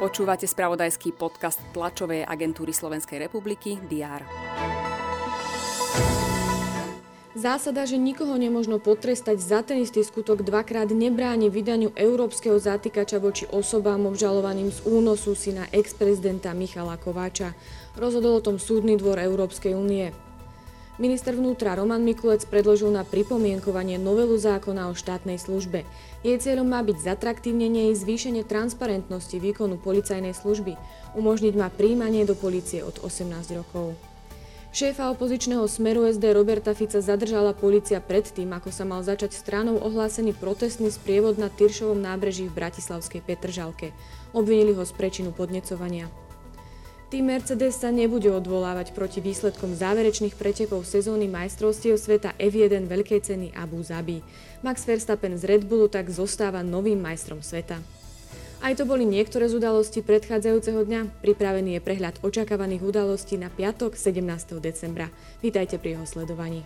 Počúvate spravodajský podcast tlačovej agentúry Slovenskej republiky DR. Zásada, že nikoho nemožno potrestať za ten istý skutok dvakrát nebráni vydaniu európskeho zatýkača voči osobám obžalovaným z únosu syna ex-prezidenta Michala Kováča. Rozhodol o tom súdny dvor Európskej únie. Minister vnútra Roman Mikulec predložil na pripomienkovanie novelu zákona o štátnej službe. Jej cieľom má byť zatraktívnenie i zvýšenie transparentnosti výkonu policajnej služby. Umožniť má príjmanie do policie od 18 rokov. Šéfa opozičného smeru SD Roberta Fica zadržala policia predtým, ako sa mal začať stranou ohlásený protestný sprievod na Tyršovom nábreží v Bratislavskej Petržalke. Obvinili ho z prečinu podnecovania. Tým Mercedes sa nebude odvolávať proti výsledkom záverečných pretekov sezóny majstrovstiev sveta F1 veľkej ceny Abu Zabi. Max Verstappen z Red Bullu tak zostáva novým majstrom sveta. Aj to boli niektoré z udalostí predchádzajúceho dňa. Pripravený je prehľad očakávaných udalostí na piatok 17. decembra. Vítajte pri jeho sledovaní.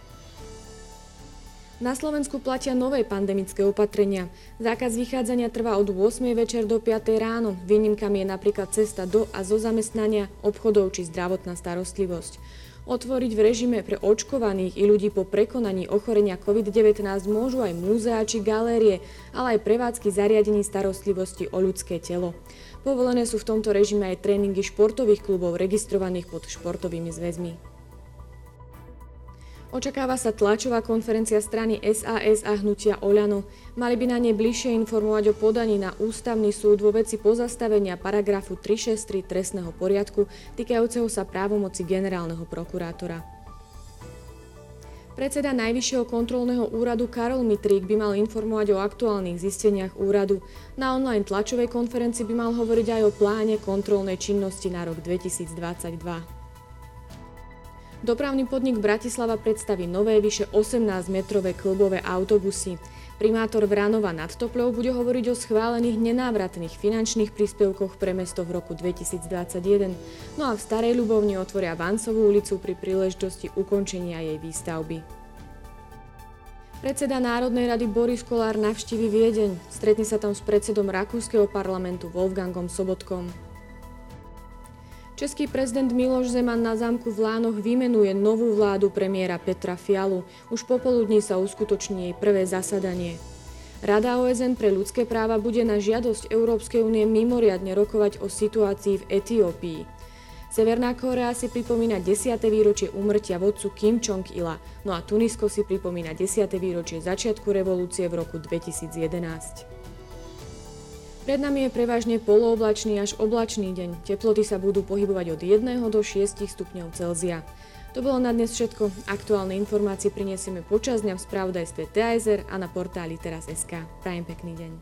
Na Slovensku platia nové pandemické opatrenia. Zákaz vychádzania trvá od 8. večer do 5. ráno. Výnimkami je napríklad cesta do a zo zamestnania, obchodov či zdravotná starostlivosť. Otvoriť v režime pre očkovaných i ľudí po prekonaní ochorenia COVID-19 môžu aj múzea či galérie, ale aj prevádzky zariadení starostlivosti o ľudské telo. Povolené sú v tomto režime aj tréningy športových klubov registrovaných pod športovými zväzmi. Očakáva sa tlačová konferencia strany SAS a hnutia Oľano. Mali by na nej bližšie informovať o podaní na ústavný súd vo veci pozastavenia paragrafu 363 trestného poriadku týkajúceho sa právomoci generálneho prokurátora. Predseda Najvyššieho kontrolného úradu Karol Mitrík by mal informovať o aktuálnych zisteniach úradu. Na online tlačovej konferencii by mal hovoriť aj o pláne kontrolnej činnosti na rok 2022. Dopravný podnik Bratislava predstaví nové vyše 18-metrové klubové autobusy. Primátor Vranova nad Topľou bude hovoriť o schválených nenávratných finančných príspevkoch pre mesto v roku 2021. No a v Starej Ľubovni otvoria Vancovú ulicu pri príležitosti ukončenia jej výstavby. Predseda Národnej rady Boris Kolár navštívi Viedeň. Stretne sa tam s predsedom Rakúskeho parlamentu Wolfgangom Sobotkom. Český prezident Miloš Zeman na zámku v Lánoch vymenuje novú vládu premiéra Petra Fialu. Už popoludní sa uskutoční jej prvé zasadanie. Rada OSN pre ľudské práva bude na žiadosť Európskej únie mimoriadne rokovať o situácii v Etiópii. Severná Kórea si pripomína 10. výročie úmrtia vodcu Kim Jong-ila, no a Tunisko si pripomína 10. výročie začiatku revolúcie v roku 2011. Pred nami je prevažne polooblačný až oblačný deň. Teploty sa budú pohybovať od 1 do 6 stupňov Celzia. To bolo na dnes všetko. Aktuálne informácie prinesieme počas dňa v spravodajstve TASR a na portáli teraz.sk. Prajem pekný deň.